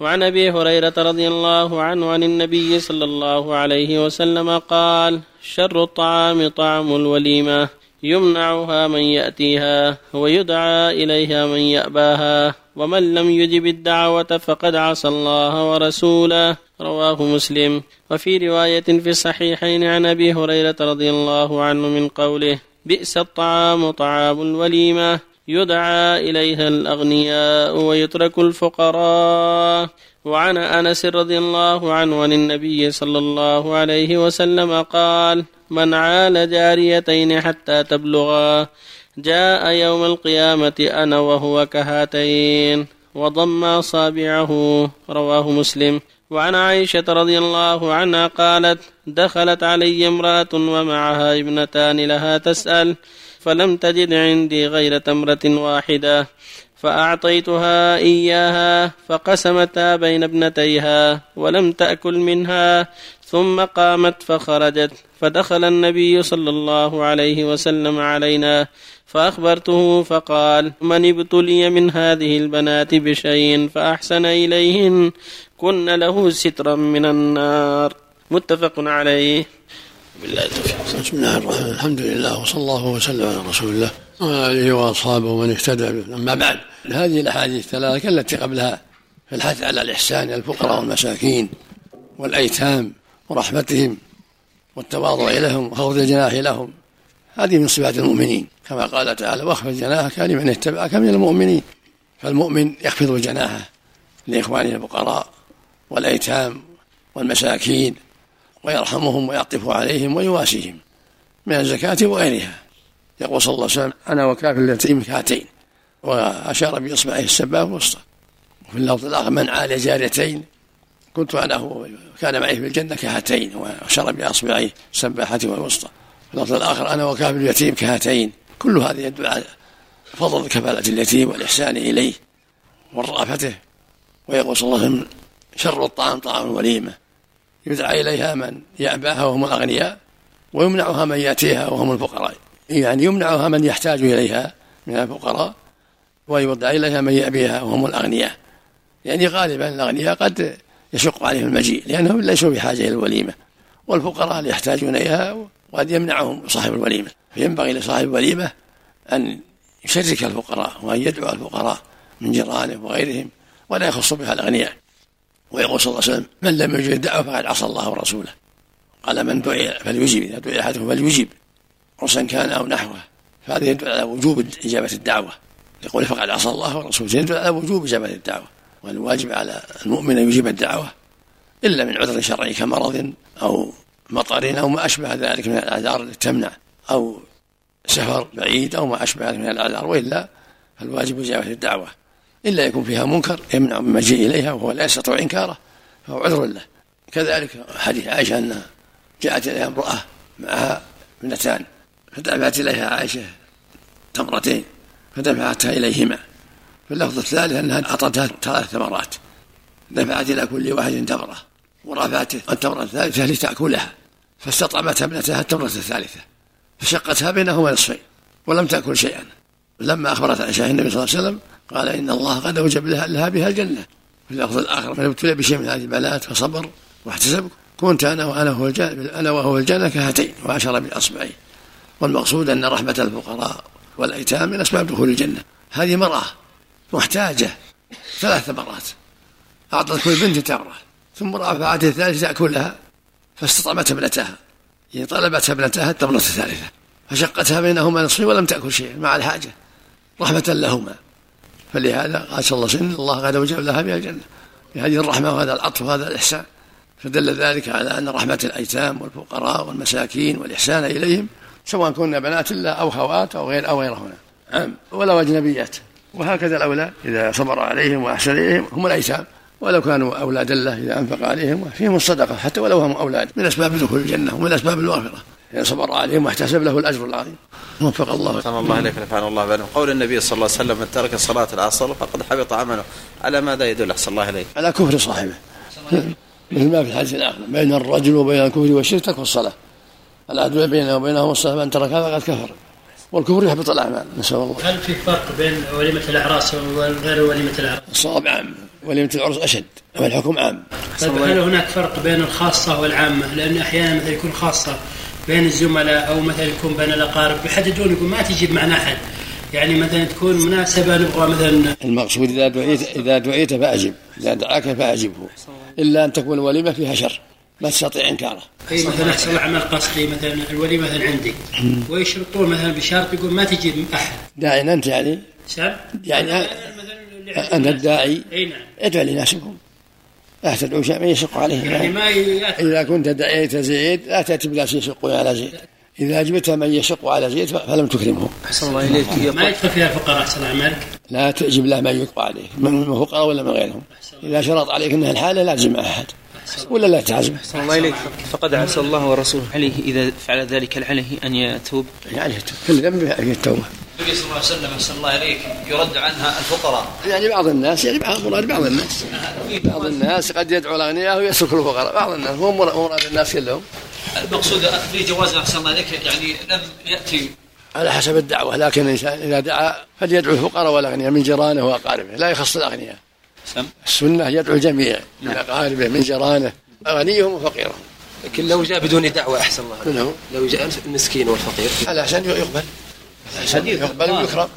وعن أبي هريرة رضي الله عنه عن النبي صلى الله عليه وسلم قال شر الطعام طعم الوليمة يمنعها من يأتيها ويدعى إليها من يأباها ومن لم يجب الدعوة فقد عصى الله ورسوله. رواه مسلم. وفي رواية في الصحيحين عن أبي هريرة رضي الله عنه من قوله بئس الطعام طعام الوليمة. يدعى إليها الأغنياء ويترك الفقراء. وعن أنس رضي الله عنه عن النبي صلى الله عليه وسلم قال من عال جاريتين حتى تبلغا جاء يوم القيامة أنا وهو كهاتين وضم أصابعه. رواه مسلم. وعن عائشة رضي الله عنها قالت دخلت علي امرأة ومعها ابنتان لها تسأل فلم تجد عندي غير تمرة واحدة. فأعطيتها إياها فقسمتا بين ابنتيها ولم تأكل منها ثم قامت فخرجت فدخل النبي صلى الله عليه وسلم علينا فأخبرته فقال من ابتلي من هذه البنات بشيء فأحسن إليهن كن له سترا من النار. متفق عليه. بالله بسم الله الرحمن الحمد لله وصلى الله وسلم على رسول الله وعلى آله وأصحابه ومن اهتدى. أما بعد هذه الأحاديث الثلاثة التي قبلها في الحث على الإحسان إلى الفقراء والمساكين والأيتام ورحمتهم والتواضع لهم وخفض الجناح لهم هذه من صفات المؤمنين. كما قال تعالى واخفض جناحك لمن اتبعك من المؤمنين فالمؤمن يخفض جناحه لإخوانه الفقراء والأيتام والمساكين ويرحمهم ويعطف عليهم ويواسيهم من الزكاة وغيرها. يقول صلى الله عليه وسلم أنا وكافر اليتيم كهاتين وأشار بإصبعه السبابة الوسطى وفي اللفظ الآخر من عال جاريتين كنت أنا كان معي في الجنة كهاتين. وأشار بأصبعيه السباحة والوسطى في اللفظ الآخر أنا وكافر اليتيم كهاتين. كل هذه يدل على فضل كفالة اليتيم والإحسان إليه ورأفته. ويقول صلى الله عليه وسلم شر الطعام طعام الوليمة يدعى إليها من يأباها وهم الأغنياء ويمنعها من يأتيها وهم الفقراء. يعني يمنعها من يحتاج إليها من الفقراء ويدعى إليها من يأبيها وهم الأغنياء. يعني غالبا الأغنياء قد يشق عليهم المجيء لأنهم ليسوا بحاجة إلى الوليمة والفقراء يحتاجون إليها وقد يمنعهم صاحب الوليمة. فينبغي لصاحب الوليمة أن يشرك الفقراء وأن يدعو الفقراء من جيرانه وغيرهم ولا يخص بها الأغنياء. ويقول صلى الله عليه وسلم من لم يجب الدعوة فقد عصى الله ورسوله. قال من دعي فليجب إذا دعي أحدهم فليجب عرسا كان أو نحوه. فهذا يدل على وجوب إجابة الدعوة. يقول فقد عصى الله ورسوله. يدل على وجوب إجابة الدعوة والواجب على المؤمن أن يجيب الدعوة إلا من عذر شرعي كمرض أو مطر أو ما أشبه ذلك من الأعذار التي تمنع أو سفر بعيد أو ما أشبه ذلك من الأعذار وإلا فالواجب إجابة الدعوة. إلا يكون فيها منكر يمنع من المجيء إليها وهو لا يستطيع إنكاره فهو عذر له. كذلك حديث عائشة أنها جاءت إليها امرأة معها ابنتان فدفعت إليها عائشة تمرتين. فدفعتها إليهما. في اللفظ الثالث أنها أعطتها ثلاث ثمرات. دفعت إلى كل واحد تمرة ورفعت التمرة الثالثة لتأكلها. فاستطعمتها ابنتها التمرة الثالثة. فشقتها بينهما نصفين. ولم تأكل شيئا. لما أخبرت عائشة النبي صلى الله عليه وسلم قال إن الله قد أوجب لها, لها بها الجنة. في اللفظ الآخر من ابتلي بشيء من هذه البلاءات فصبر واحتسب. كنت أنا وأنا هو الجنة أنا وهو الجنة كهاتين وأشر بأصبعيه والمقصود أن رحمة الفقراء والأيتام من أسباب دخول الجنة. هذه مرأة محتاجة ثلاث مرات أعطت كل بنت تمرة ثم رفعت الثالثة تأكلها فاستطعمت ابنتها. يعني طلبت ابنتها التمرة الثالثة. فشقتها بينهما نصفين ولم تأكل شيئا مع الحاجة. رحمة لهما. فلهذا قال صلى الله عليه وسلم الله قد اوجب لها بها الجنة. بهذه الرحمة وهذا العطف وهذا الإحسان. فدل ذلك على أن رحمة الأيتام والفقراء والمساكين والإحسان إليهم سواء كن بنات الله أو خوات أو غير أو غيرهن نعم ولو أجنبيات. وهكذا الأولاد إذا صبر عليهم وأحسن إليهم هم الايتام ولو كانوا أولاد الله إذا أنفق عليهم فيهم الصدقة حتى ولو هم أولاد. من أسباب دخول الجنة ومن أسباب المغفره إذا صبر عليهم واحتسب له الأجر العظيم. وفق الله. صلى الله عليك نفعنا الله بينهم قول النبي صلى الله عليه وسلم من ترك صلاة العصر فقد حبط عمله. على ماذا يدل؟ أحسن الله إليك. على كفر صاحبه. مثل ما في الحديث الآخر بين الرجل وبين الكفر والشرك تكفر الصلاة. العدل بينه وبينهم الصلاة من تركها فقد كفر. والكفر يحبط الأعمال نسأل الله. هل في فرق بين وليمة الأعراس وغير وليمة الأعراس؟ الصواب عام وليمة العرس أشد والحكم عام. طيب هل هناك فرق بين الخاصة والعامة؟ لأن أحيانا مثلا يكون خاصة بين الزملاء أو مثلا يكون بين الأقارب يحددون يقول ما تجيب معنا أحد. يعني مثلا تكون مناسبة نبغى مثلا المقصود إذا دعيت إذا دعيت فأجب إذا دعاك فأجبه. إلا أن تكون الوليمة فيها شر ما تستطيع إنكاره. أي مثلا أحسن عمل قصدي مثلا الوليمه مثلا عندي. ويشرطون مثلا بشرط يقول ما تجيب أحد؟ داعي أنت يعني؟ سام؟ يعني مثلا أنت الداعي؟ أي نعم. ادعو لناسكم لا تدعو شيء من يشق عليه يعني ما إذا كنت دعيت زيد لا تأتي بلا شيء يشق على زيد إذا أجبت من يشق على زيد فلم تكرمه. أحسن الله إليك. ما يدخل فيها الفقراء أحسن الله عملك لا تجب له من يقضى عليه من فقراء ولا من غيرهم؟ إذا شرط عليك أنها الحالة لازم أحد. ولا لا تعزم؟ أحسن الله إليك. فقد عسى الله ورسوله. عليه إذا فعل ذلك عليه أن يتوب. يعني كل ذنب في التوبة النبي صلى الله عليه وسلم أحسن الله إليك يرد عنها الفقراء. يعني بعض الناس يعني بعض مراد بعض الناس. بعض الناس قد يدعو الأغنياء ويترك الفقراء. بعض الناس. مو مراد الناس كلهم المقصود في جواز أحسن الله إليك يعني لم يأتي. على حسب الدعوة. لكن الإنسان إذا دعا فليدعو الفقراء والأغنياء من جيرانه وأقاربه. لا يخص الأغنياء. السنة يدعو الجميع من أقاربه من جيرانه غنيهم وفقيرهم. لكن لو جاء بدون دعوة أحسن الله. من هو؟ لو جاء المسكين والفقير. على أحسن يقبل. على أحسن يقبل. ويكرم.